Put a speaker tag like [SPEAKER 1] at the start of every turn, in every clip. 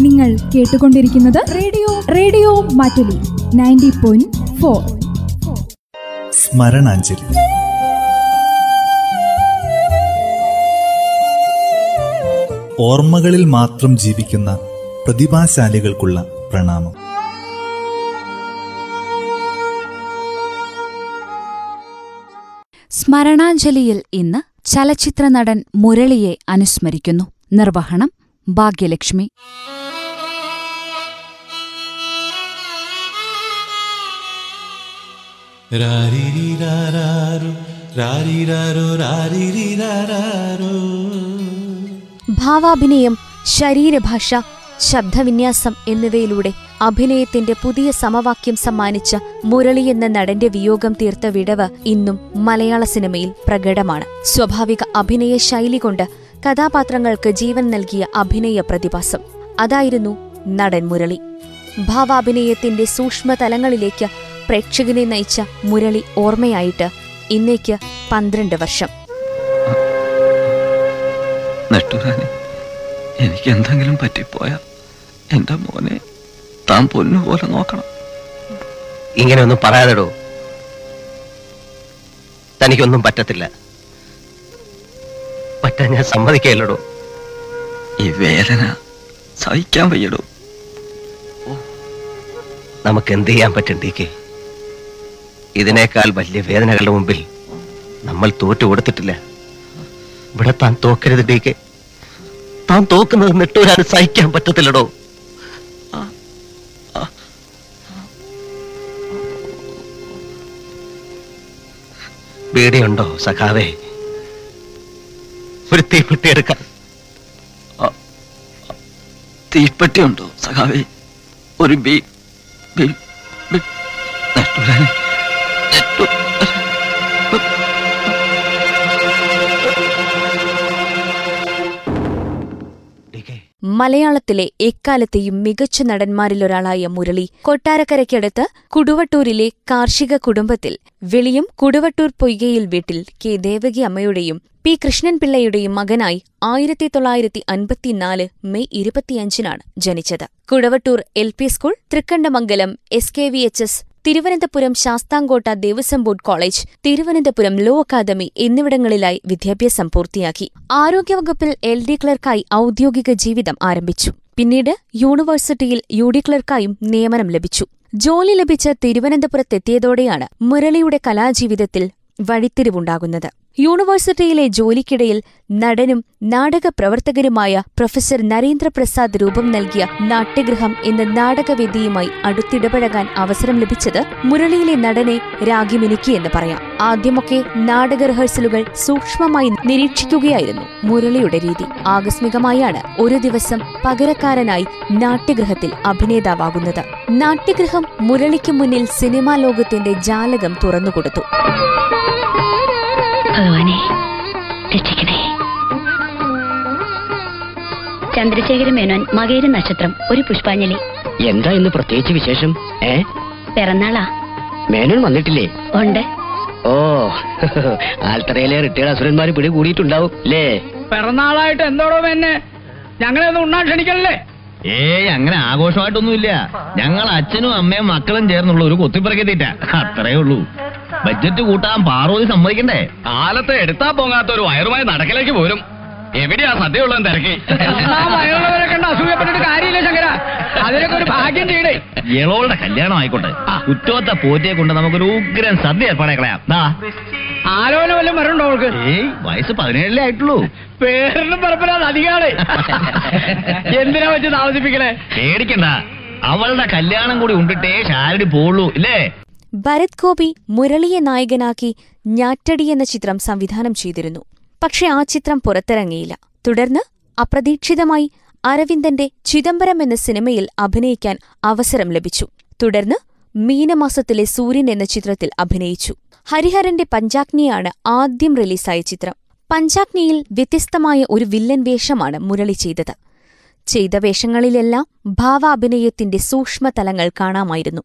[SPEAKER 1] നിങ്ങൾ കേട്ടുകൊണ്ടിരിക്കുന്നത് radio radio Mattoli ninety point four.
[SPEAKER 2] സ്മരണാഞ്ജലി. ഓർമ്മകളിൽ മാത്രം ജീവിക്കുന്ന പ്രതിഭാശാലികൾക്കുള്ള പ്രണാമം.
[SPEAKER 3] സ്മരണാഞ്ജലിയിൽ ഇന്ന് ചലച്ചിത്ര നടൻ മുരളിയെ അനുസ്മരിക്കുന്നു. നിർവഹണം ഭാഗ്യലക്ഷ്മി.
[SPEAKER 4] ഭാവാഭിനയം ശരീരഭാഷ ശബ്ദവിന്യാസം എന്നിവയിലൂടെ അഭിനയത്തിന്റെ പുതിയ സമവാക്യം സമ്മാനിച്ച മുരളി എന്ന നടന്റെ വിയോഗം തീർത്ത വിടവ് ഇന്നും മലയാള സിനിമയിൽ പ്രകടമാണ് സ്വാഭാവിക അഭിനയ ശൈലി കൊണ്ട് കഥാപാത്രങ്ങൾക്ക് ജീവൻ നൽകിയ അഭിനയ പ്രതിഭാസം. അതായിരുന്നു നടൻ മുരളി. ഭാവാഭിനയത്തിന്റെ സൂക്ഷ്മതലങ്ങളിലേക്ക് പ്രേക്ഷകനെ നയിച്ച മുരളി ഓർമ്മയായിട്ട് ഇന്നേക്ക് പന്ത്രണ്ട് വർഷം.
[SPEAKER 5] എനിക്ക് എന്തെങ്കിലും പറ്റിപ്പോയാ എന്റെ മോനെ താൻ പൊന്നുപോലെ നോക്കണം.
[SPEAKER 6] ഇങ്ങനെയൊന്നും പറയാതെടോ. തനിക്കൊന്നും പറ്റത്തില്ല. പറ്റാൻ ഞാൻ സമ്മതിക്കല്ലടോ
[SPEAKER 5] ഈ വേദന സഹിക്കാൻ വയ്യടോ.
[SPEAKER 6] നമുക്ക് എന്ത് ചെയ്യാൻ പറ്റും ഡി കെ ഇതിനേക്കാൾ വലിയ വേദനകളുടെ മുമ്പിൽ നമ്മൾ തോറ്റു കൊടുത്തിട്ടില്ല. ഇവിടെ താൻ തോക്കരുത് ഡി കെ താൻ തോക്കുന്നത് നെട്ടൂരാന് സഹിക്കാൻ പറ്റത്തില്ലടോ. പേടിയുണ്ടോ സഖാവേ? ഒരു തീപ്പെട്ടി എടുക്കാം.
[SPEAKER 5] തീപ്പെട്ടി ഉണ്ടോ സഖാവേ? ഒരു ബി ബി ബി
[SPEAKER 4] മലയാളത്തിലെ എക്കാലത്തെയും മികച്ച നടന്മാരിലൊരാളായ മുരളി. കൊട്ടാരക്കരയ്ക്കടുത്ത് കുടുവട്ടൂരിലെ കാർഷിക കുടുംബത്തിൽ വെളിയും കുടുവട്ടൂർ പൊയ്കയിൽ വീട്ടിൽ കെ. ദേവകി അമ്മയുടെയും പി. കൃഷ്ണൻപിള്ളയുടെയും മകനായി ആയിരത്തി തൊള്ളായിരത്തി അൻപത്തിനാല് മെയ് ഇരുപത്തിയഞ്ചിനാണ് ജനിച്ചത്. Kudavattoor L. P. School Thrikkandamangalam S. K. V. H. S. Thiruvananthapuram Sasthamcotta Devaswom board college Thiruvananthapuram law academy എന്നിവിടങ്ങളിലായി വിദ്യാഭ്യാസം പൂർത്തിയാക്കി. ആരോഗ്യവകുപ്പിൽ എൽ ഡി ക്ലർക്കായി ഔദ്യോഗിക ജീവിതം ആരംഭിച്ചു. പിന്നീട് യൂണിവേഴ്സിറ്റിയിൽ യു ഡി ക്ലർക്കായും നിയമനം ലഭിച്ചു. ജോലി ലഭിച്ച് തിരുവനന്തപുരത്തെത്തിയതോടെയാണ് മുരളിയുടെ കലാജീവിതത്തിൽ വഴിത്തിരിവുണ്ടാകുന്നത്. യൂണിവേഴ്സിറ്റിയിലെ ജോലിക്കിടയിൽ നടനും നാടക പ്രവർത്തകരുമായ പ്രൊഫസർ നരേന്ദ്രപ്രസാദ് രൂപം നൽകിയ നാട്യഗൃഹം എന്ന നാടകവേദിയുമായി അടുത്തിടപഴകാൻ അവസരം ലഭിച്ചത് മുരളിയിലെ നടനെ രാഗിമിനുക്കി എന്ന് പറയാം. ആദ്യമൊക്കെ നാടക റിഹേഴ്സലുകൾ സൂക്ഷ്മമായി നിരീക്ഷിക്കുകയായിരുന്നു മുരളിയുടെ രീതി. ആകസ്മികമായാണ് ഒരു ദിവസം പകരക്കാരനായി നാട്യഗൃഹത്തിൽ അഭിനേതാവാകുന്നത്. നാട്യഗൃഹം മുരളിക്ക് മുന്നിൽ സിനിമാ ലോകത്തിന്റെ ജാലകം തുറന്നുകൊടുത്തു.
[SPEAKER 7] ഭഗവാനെ രക്ഷിക്കണേ. ചന്ദ്രശേഖര മേനോൻ മകേര നക്ഷത്രം ഒരു പുഷ്പാഞ്ജലി.
[SPEAKER 8] എന്താ ഇന്ന് പ്രത്യേകിച്ച് വിശേഷം? ഏ?
[SPEAKER 7] പിറന്നാളാ.
[SPEAKER 8] മേനോൻ വന്നിട്ടില്ലേ?
[SPEAKER 7] ഉണ്ട്.
[SPEAKER 8] ഓ ആൽത്തറയിലെ റിട്ടയർഡ് അസുരന്മാര് പിടി കൂടിയിട്ടുണ്ടാവും അല്ലേ
[SPEAKER 9] പിറന്നാളായിട്ട് എന്തോടോ എന്നെ ഞങ്ങളെ ഒന്ന് ഉണ്ണാൻ ക്ഷണിക്കണല്ലേ?
[SPEAKER 10] ഏയ് അങ്ങനെ ആഘോഷമായിട്ടൊന്നുമില്ല. ഞങ്ങൾ അച്ഛനും അമ്മയും മക്കളും ചേർന്നുള്ള ഒരു കൊത്തിപ്പറക്കത്തിട്ട അത്രേ ഉള്ളൂ. ബഡ്ജറ്റ് കൂട്ടാൻ പാർവതി സമ്മതിക്കണ്ടേ?
[SPEAKER 9] കാലത്ത് എടുത്താ പോകാത്ത ഒരു വയറുമായി നടക്കിലേക്ക് പോരും. എവിടെയാ സദ്യയുള്ള തിരക്കി. ഇളോളുടെ കണ്ട് അസൂയപ്പെട്ടിട്ട് കാര്യമില്ല ശങ്കര. അതിനൊക്കെ ഒരു ഭാഗ്യം ചെയ്യണേ.
[SPEAKER 10] ഇളവളുടെ കല്യാണം ആയിക്കോട്ടെ. കുറ്റോത്ത പോറ്റിയെ കൊണ്ട് നമുക്കൊരു ഉഗ്രൻ സദ്യ ഏർപ്പാടേക്കളയാം
[SPEAKER 9] ആലോചന വല്ലതും വരണ്ടോ അവൾക്ക്?
[SPEAKER 10] വയസ്സ് പതിനേഴിലേ ആയിട്ടുള്ളൂ.
[SPEAKER 9] പേരിനും പറപ്പില്ലാതെ അധികാണ്. എന്തിനാ വെച്ച് താമസിപ്പിക്കണേ?
[SPEAKER 10] പേടിക്കണ്ട. അവളുടെ കല്യാണം കൂടി ഉണ്ടിട്ടേ ഷാരടി പോളൂ ഇല്ലേ?
[SPEAKER 4] ഭരത് ഗോപി മുരളിയെ നായകനാക്കി ഞാറ്റടി എന്ന ചിത്രം സംവിധാനം ചെയ്തിരുന്നു. പക്ഷേ ആ ചിത്രം പുറത്തിറങ്ങിയില്ല. തുടർന്ന് അപ്രതീക്ഷിതമായി അരവിന്ദന്റെ ചിദംബരം എന്ന സിനിമയിൽ അഭിനയിക്കാൻ അവസരം ലഭിച്ചു. തുടർന്ന് മീനമാസത്തിലെ സൂര്യൻ എന്ന ചിത്രത്തിൽ അഭിനയിച്ചു. ഹരിഹരന്റെ പഞ്ചാഗ്നിയാണ് ആദ്യം റിലീസായ ചിത്രം. പഞ്ചാഗ്നിയിൽ വ്യത്യസ്തമായ ഒരു വില്ലൻ വേഷമാണ് മുരളി ചെയ്തത്. ചെയ്ത വേഷങ്ങളിലെല്ലാം ഭാവാഭിനയത്തിന്റെ സൂക്ഷ്മതലങ്ങൾ കാണാമായിരുന്നു.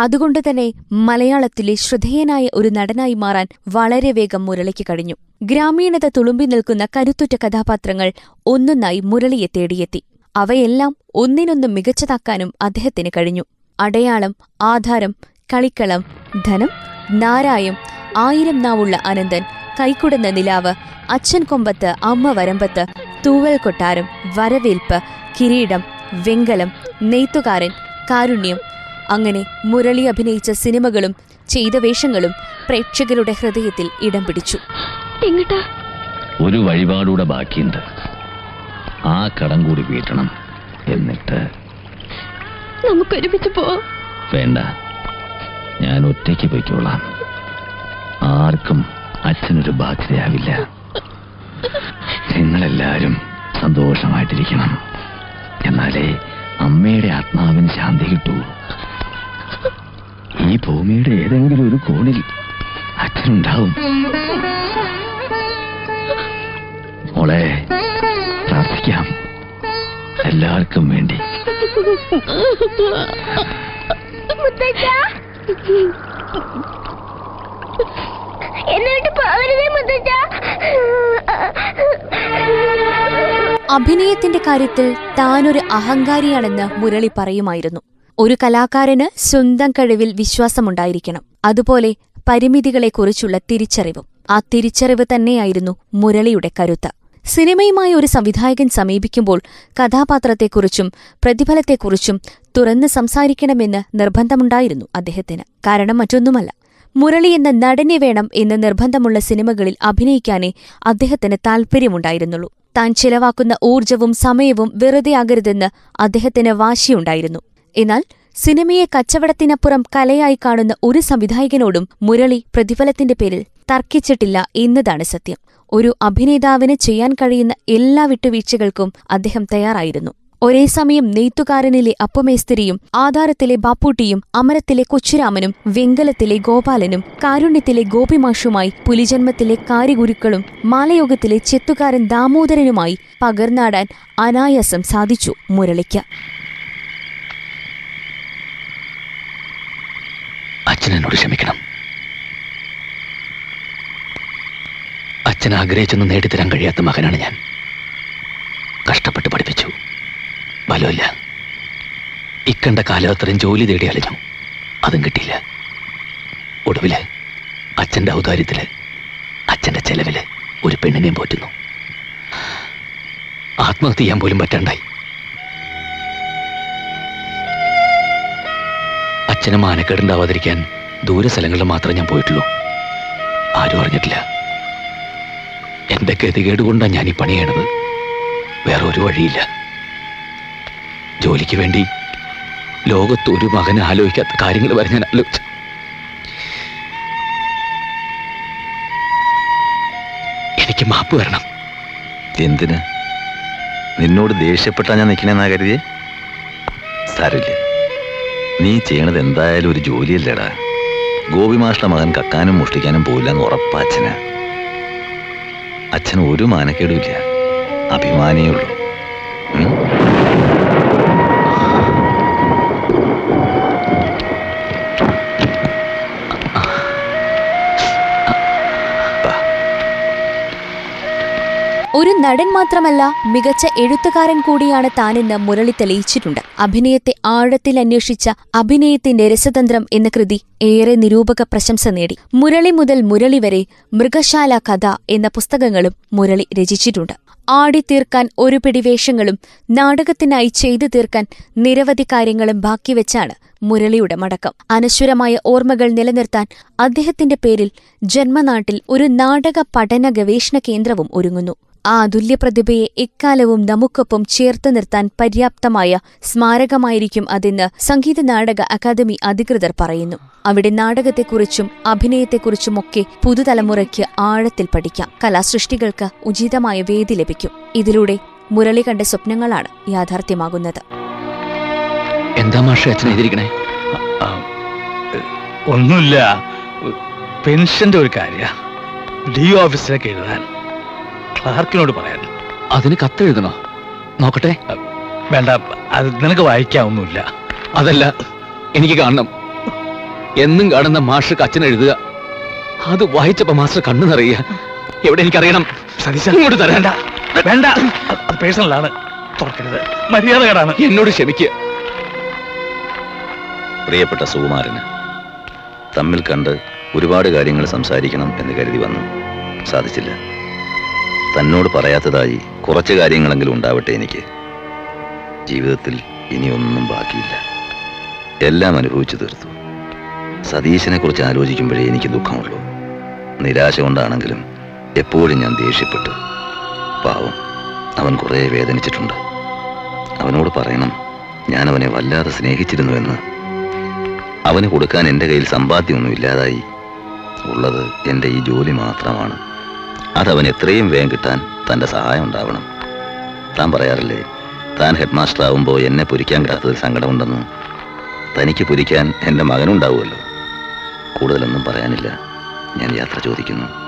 [SPEAKER 4] അതുകൊണ്ടുതന്നെ മലയാളത്തിലെ ശ്രദ്ധേയനായ ഒരു നടനായി മാറാൻ വളരെ വേഗം മുരളിക്ക് കഴിഞ്ഞു. ഗ്രാമീണത തുളുമ്പി നിൽക്കുന്ന കരുത്തുറ്റ കഥാപാത്രങ്ങൾ ഒന്നൊന്നായി മുരളിയെ തേടിയെത്തി. അവയെല്ലാം ഒന്നിനൊന്ന് മികച്ചതാക്കാനും അദ്ദേഹത്തിന് കഴിഞ്ഞു. അടയാളം ആധാരം കളിക്കളം ധനം നാരായം ആയിരം നാവുള്ള അനന്തൻ കൈക്കുടന്ന നിലാവ് അച്ഛൻ കൊമ്പത്ത് അമ്മ വരമ്പത്ത് തൂവൽ കൊട്ടാരം വരവേൽപ്പ് കിരീടം വെങ്കലം നെയ്ത്തുകാരൻ കാരുണ്യം അങ്ങനെ മുരളി അഭിനയിച്ച സിനിമകളും ചെയ്ത വേഷങ്ങളും പ്രേക്ഷകരുടെ ഹൃദയത്തിൽ ഇടം പിടിച്ചു.
[SPEAKER 10] ഒരു വഴിപാടൂടെ ബാക്കിയുണ്ട്. ആ കടം കൂടി വീട്ടണം എന്നിട്ട്
[SPEAKER 7] നമുക്ക് ഒരുമിച്ച് പോവാം.
[SPEAKER 10] വേണ്ട. ഞാൻ ഒറ്റയ്ക്ക് പോയിക്കോളാം. ആർക്കും അച്ഛനൊരു ബാധ്യതയാവില്ല. നിങ്ങളെല്ലാരും സന്തോഷമായിട്ടിരിക്കണം. എന്നാലേ അമ്മയുടെ ആത്മാവിന് ശാന്തി കിട്ടൂ. ഈ ഭൂമിയുടെ ഏതെങ്കിലും ഒരു കോണിൽ അച്ഛനുണ്ടാവും. മോളെ പ്രാർത്ഥിക്കാം. എല്ലാവർക്കും വേണ്ടി.
[SPEAKER 7] എന്നിട്ട് പോവരുതേ മുത്തച്ഛ.
[SPEAKER 4] അഭിനയത്തിന്റെ കാര്യത്തിൽ താനൊരു അഹങ്കാരിയാണെന്ന് മുരളി പറയുമായിരുന്നു. ഒരു കലാകാരന് സ്വന്തം കഴിവിൽ വിശ്വാസമുണ്ടായിരിക്കണം. അതുപോലെ പരിമിതികളെക്കുറിച്ചുള്ള തിരിച്ചറിവും. ആ തിരിച്ചറിവ് തന്നെയായിരുന്നു മുരളിയുടെ കരുത്ത്. സിനിമയുമായി ഒരു സംവിധായകൻ സമീപിക്കുമ്പോൾ കഥാപാത്രത്തെക്കുറിച്ചും പ്രതിഫലത്തെക്കുറിച്ചും തുറന്ന് സംസാരിക്കണമെന്ന് നിർബന്ധമുണ്ടായിരുന്നു അദ്ദേഹത്തിന്. കാരണം മറ്റൊന്നുമല്ല. മുരളി എന്ന നടനെ വേണം എന്ന് നിർബന്ധമുള്ള സിനിമകളിൽ അഭിനയിക്കാനേ അദ്ദേഹത്തിന് താൽപ്പര്യമുണ്ടായിരുന്നുള്ളൂ. താൻ ചിലവാക്കുന്ന ഊർജവും സമയവും വെറുതെയാകരുതെന്ന് അദ്ദേഹത്തിന് വാശിയുണ്ടായിരുന്നു. എന്നാൽ സിനിമയെ കച്ചവടത്തിനപ്പുറം കലയായി കാണുന്ന ഒരു സംവിധായകനോടും മുരളി പ്രതിഫലത്തിന്റെ പേരിൽ തർക്കിച്ചിട്ടില്ല എന്നതാണ് സത്യം. ഒരു അഭിനേതാവിന് ചെയ്യാൻ കഴിയുന്ന എല്ലാ വിട്ടുവീഴ്ചകൾക്കും അദ്ദേഹം തയ്യാറായിരുന്നു. ഒരേ സമയം നെയ്ത്തുകാരനിലെ അപ്പമേസ്തിരിയും ആധാരത്തിലെ ബാപ്പൂട്ടിയും അമരത്തിലെ കൊച്ചുരാമനും വെങ്കലത്തിലെ ഗോപാലനും കാരുണ്യത്തിലെ ഗോപിമാഷുമായി പുലിജന്മത്തിലെ കാരിഗുരുക്കളും മാലയോഗത്തിലെ ചെത്തുകാരൻ ദാമോദരനുമായി പകർന്നാടാൻ അനായാസം സാധിച്ചു മുരളിക്ക്.
[SPEAKER 6] അച്ഛൻ എന്നോട് ക്ഷമിക്കണം. അച്ഛൻ ആഗ്രഹിച്ചൊന്നും നേടിത്തരാൻ കഴിയാത്ത മകനാണ് ഞാൻ. കഷ്ടപ്പെട്ട് പഠിപ്പിച്ചു. ഫലമില്ല ഇക്കണ്ട കാലം അത്രയും ജോലി തേടി അലഞ്ഞു. അതും കിട്ടിയില്ല. ഒടുവിൽ അച്ഛന്റെ ഔദാര്യത്തിൽ അച്ഛന്റെ ചെലവിൽ ഒരു പെണ്ണിനെയും പോറ്റുന്നു. ആത്മഹത്യ ചെയ്യാൻ പോലും പറ്റാണ്ടായി. അച്ഛന് മാനക്കേടുണ്ടാവാതിരിക്കാൻ ദൂര സ്ഥലങ്ങളിൽ മാത്രമേ ഞാൻ പോയിട്ടുള്ളൂ. ആരും അറിഞ്ഞിട്ടില്ല. എന്റെ ഗതികേട് കൊണ്ടാണ് ഞാൻ ഈ പണി ചെയ്യണത്. വേറെ ഒരു വഴിയില്ല. ജോലിക്ക് വേണ്ടി ലോകത്ത് ഒരു മകൻ ആലോചിക്കാത്ത കാര്യങ്ങൾ വരെ ഞാൻ ആലോചിച്ചു. എനിക്ക് മാപ്പ് വരണം
[SPEAKER 11] എന്തിന്? നിന്നോട് ദേഷ്യപ്പെട്ടാ ഞാൻ നിൽക്കണെന്നാ കരുതിയേ? സാരമില്ല. നീ ചെയ്യണത് എന്തായാലും ഒരു ജോലിയല്ലേടാ. ഗോപി മാഷ്ട മകൻ കക്കാനും മോഷ്ടിക്കാനും പോയില്ല എന്ന് ഉറപ്പാ അച്ഛന്. അച്ഛന് ഒരു മാനക്കേടുമില്ല അഭിമാനിയേ
[SPEAKER 4] ഒരു നടൻ മാത്രമല്ല മികച്ച എഴുത്തുകാരൻ കൂടിയാണ് താനെന്ന് മുരളി തെളിയിച്ചിട്ടുണ്ട്. അഭിനയത്തെ ആഴത്തിൽ അന്വേഷിച്ച അഭിനയത്തിന്റെ രസതന്ത്രം എന്ന കൃതി ഏറെ നിരൂപക പ്രശംസ നേടി. മുരളി മുതൽ മുരളി വരെ മൃഗശാല കഥ എന്ന പുസ്തകങ്ങളും മുരളി രചിച്ചിട്ടുണ്ട്. ആടി തീർക്കാൻ ഒരു പിടി വേഷങ്ങളും നാടകത്തിനായി ചെയ്തു തീർക്കാൻ നിരവധി കാര്യങ്ങളും ബാക്കിവെച്ചാണ് മുരളിയുടെ മടക്കം. അനശ്വരമായ ഓർമ്മകൾ നിലനിർത്താൻ അദ്ദേഹത്തിന്റെ പേരിൽ ജന്മനാട്ടിൽ ഒരു നാടക പഠന ഗവേഷണ കേന്ദ്രവും ഒരുങ്ങുന്നു. ആ അതുല്യപ്രതിഭയെ എക്കാലവും നമുക്കൊപ്പം ചേർത്ത് നിർത്താൻ പര്യാപ്തമായ സ്മാരകമായിരിക്കും അതെന്ന് സംഗീത നാടക അക്കാദമി അധികൃതർ പറയുന്നു. അവിടെ നാടകത്തെക്കുറിച്ചും അഭിനയത്തെക്കുറിച്ചുമൊക്കെ പുതുതലമുറയ്ക്ക് ആഴത്തിൽ പഠിക്കാം. കലാസൃഷ്ടികൾക്ക് ഉചിതമായ വേദി ലഭിക്കും. ഇതിലൂടെ മുരളി കണ്ട സ്വപ്നങ്ങളാണ് യാഥാർത്ഥ്യമാകുന്നത്.
[SPEAKER 6] എന്താ മാഷ
[SPEAKER 12] ഒന്നുമില്ല. പെൻഷന്റെ ഒരു കാര്യ. ഡി ഓഫീസിലേക്ക് എഴുതാൻ. ക്ലാർക്കിനോട് പറയാൻ.
[SPEAKER 6] അതിന് കത്തെഴുതണോ നോക്കട്ടെ.
[SPEAKER 12] വേണ്ട അത് നിനക്ക് വായിക്കാവുന്നില്ല
[SPEAKER 6] അതല്ല എനിക്ക് കാണണം. എന്നും കാണുന്ന മാഷ് അച്ഛൻ എഴുതുക. അത് വായിച്ചപ്പോ മാസ്റ്റർ കണ്ണു നിറയുക. എവിടെ എനിക്കറിയണം? ഇങ്ങോട്ട് തരേണ്ട
[SPEAKER 12] വേണ്ട അത് പേഴ്സണലാണ്. തുറക്കരുത്. മര്യാദകേടാണ്
[SPEAKER 11] എന്നോട് ക്ഷമിക്കുക പ്രിയപ്പെട്ട സുകുമാരന് തമ്മിൽ കണ്ട് ഒരുപാട് കാര്യങ്ങൾ സംസാരിക്കണം എന്ന് കരുതി വന്നു. സാധിച്ചില്ല. തന്നോട് പറയാത്തതായി കുറച്ച് കാര്യങ്ങളെങ്കിലും ഉണ്ടാവട്ടെ എനിക്ക്. ജീവിതത്തിൽ ഇനി ഒന്നും ബാക്കിയില്ല. എല്ലാം അനുഭവിച്ചു തീർത്തു. സതീശനെ കുറിച്ച് ആലോചിക്കുമ്പോഴേ എനിക്ക് ദുഃഖമുള്ളൂ. നിരാശ കൊണ്ടാണെങ്കിലും എപ്പോഴും ഞാൻ ദേഷ്യപ്പെട്ടു. പാവം അവൻ കുറേ വേദനിച്ചിട്ടുണ്ട്. അവനോട് പറയണം ഞാൻ അവനെ വല്ലാതെ സ്നേഹിച്ചിരുന്നു എന്ന്. അവന് കൊടുക്കാൻ എന്റെ കയ്യിൽ സമ്പാദ്യമൊന്നും ഇല്ലാതായി. ഉള്ളത് എന്റെ ഈ ജോലി മാത്രമാണ്. അതവൻ എത്രയും വേഗം കിട്ടാൻ തന്റെ സഹായം ഉണ്ടാവണം. താൻ പറയാറില്ലേ താൻ ഹെഡ് മാസ്റ്റർ ആവുമ്പോൾ എന്നെ പുരിക്കാൻ കിട്ടാത്തതിൽ സങ്കടമുണ്ടെന്ന്. തനിക്ക് പുരിക്കാൻ എന്റെ മകനുണ്ടാവുമല്ലോ. കൂടുതലൊന്നും പറയാനില്ല. ഞാൻ യാത്ര ചോദിക്കുന്നു.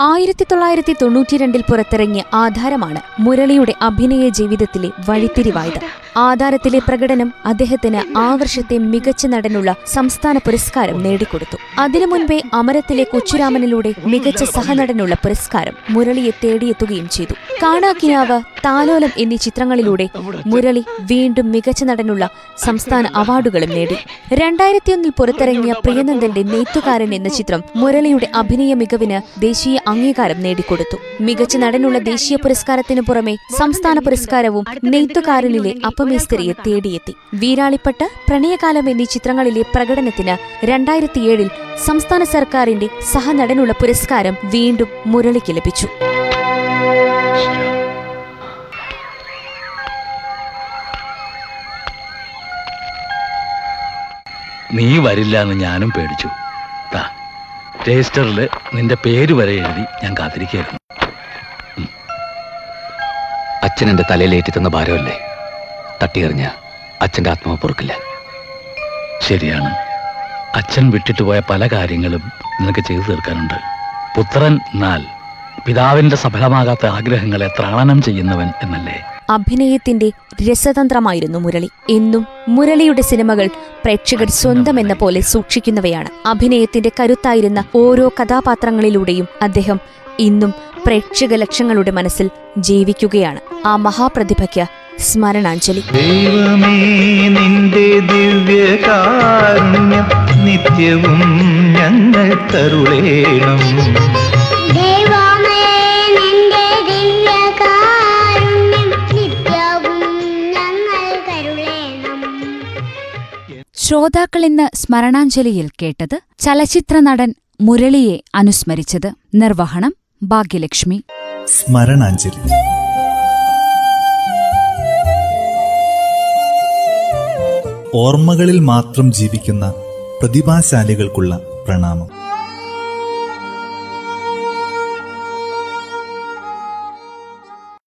[SPEAKER 4] ആയിരത്തി തൊള്ളായിരത്തി തൊണ്ണൂറ്റിരണ്ടിൽ പുറത്തിറങ്ങിയ ആധാരമാണ് മുരളിയുടെ അഭിനയ ജീവിതത്തിലെ വഴിത്തിരിവായത്. ആധാരത്തിലെ പ്രകടനം അദ്ദേഹത്തിന് ആ വർഷത്തെ മികച്ച നടനുള്ള സംസ്ഥാന പുരസ്കാരം നേടിക്കൊടുത്തു. അതിനു മുൻപേ അമരത്തിലെ കൊച്ചുരാമനിലൂടെ മികച്ച സഹനടനുള്ള പുരസ്കാരം മുരളിയെ തേടിയെത്തുകയും ചെയ്തു. കാണാക്കിനാവ് താലോലം എന്നീ ചിത്രങ്ങളിലൂടെ മുരളി വീണ്ടും മികച്ച നടനുള്ള സംസ്ഥാന അവാർഡുകളും നേടി. രണ്ടായിരത്തിയൊന്നിൽ പുറത്തിറങ്ങിയ പ്രിയനന്ദന്റെ നെയ്ത്തുകാരൻ എന്ന ചിത്രം മുരളിയുടെ അഭിനയ മികവിന് ദേശീയ അംഗീകാരം നേടിക്കൊടുത്തു. മികച്ച നടനുള്ള ദേശീയ പുരസ്കാരത്തിനു പുറമെ സംസ്ഥാന പുരസ്കാരവും നെയ്ത്തുകാരനിലെ അപ്പമേസ്തരിയെ തേടിയെത്തി. വീരാളിപ്പട്ട് പ്രണയകാലം എന്നീ ചിത്രങ്ങളിലെ പ്രകടനത്തിന് രണ്ടായിരത്തിയേഴിൽ സംസ്ഥാന സർക്കാരിന്റെ സഹനടനുള്ള പുരസ്കാരം വീണ്ടും മുരളിക്ക് ലഭിച്ചു.
[SPEAKER 12] നീ വരില്ല എന്ന് ഞാനും പേടിച്ചു. ദാ രജിസ്റ്ററിൽ നിന്റെ പേര് വരെ എഴുതി ഞാൻ കാത്തിരിക്കുകയായിരുന്നു.
[SPEAKER 6] അച്ഛൻ എന്റെ തലയിലേറ്റി തന്ന ഭാരമല്ലേ? തട്ടിയെറിഞ്ഞ അച്ഛന്റെ ആത്മാവ് പൊറുക്കില്ല.
[SPEAKER 12] ശരിയാണ്. അച്ഛൻ വിട്ടിട്ട് പോയ പല കാര്യങ്ങളും നിനക്ക് ചെയ്തു തീർക്കാനുണ്ട്. പുത്രൻ എന്നാൽ പിതാവിന്റെ സഫലമാകാത്ത ആഗ്രഹങ്ങളെ ത്രാളനം ചെയ്യുന്നവൻ എന്നല്ലേ?
[SPEAKER 4] അഭിനയത്തിന്റെ രസതന്ത്രമായിരുന്നു മുരളി. എന്നും മുരളിയുടെ സിനിമകൾ പ്രേക്ഷകർ സ്വന്തം എന്ന പോലെ സൂക്ഷിക്കുന്നവയാണ്. അഭിനയത്തിന്റെ കരുത്തായിരുന്ന ഓരോ കഥാപാത്രങ്ങളിലൂടെയും അദ്ദേഹം ഇന്നും പ്രേക്ഷക ലക്ഷങ്ങളുടെ മനസ്സിൽ ജീവിക്കുകയാണ്. ആ മഹാപ്രതിഭയ്ക്ക് സ്മരണാഞ്ജലി.
[SPEAKER 13] ദൈവമേ നിന്റെ നിത്യവും ഞങ്ങൾ തരുളേണം.
[SPEAKER 3] ശ്രോതാക്കൾ ഇന്ന് സ്മരണാഞ്ജലിയിൽ കേട്ടത് ചലച്ചിത്ര നടൻ മുരളിയെ അനുസ്മരിച്ചത് നിർവഹണം ഭാഗ്യലക്ഷ്മി.
[SPEAKER 2] സ്മരണാഞ്ജലി. ഓർമ്മകളിൽ മാത്രം ജീവിക്കുന്ന പ്രതിഭാശാലികൾക്കുള്ള പ്രണാമം.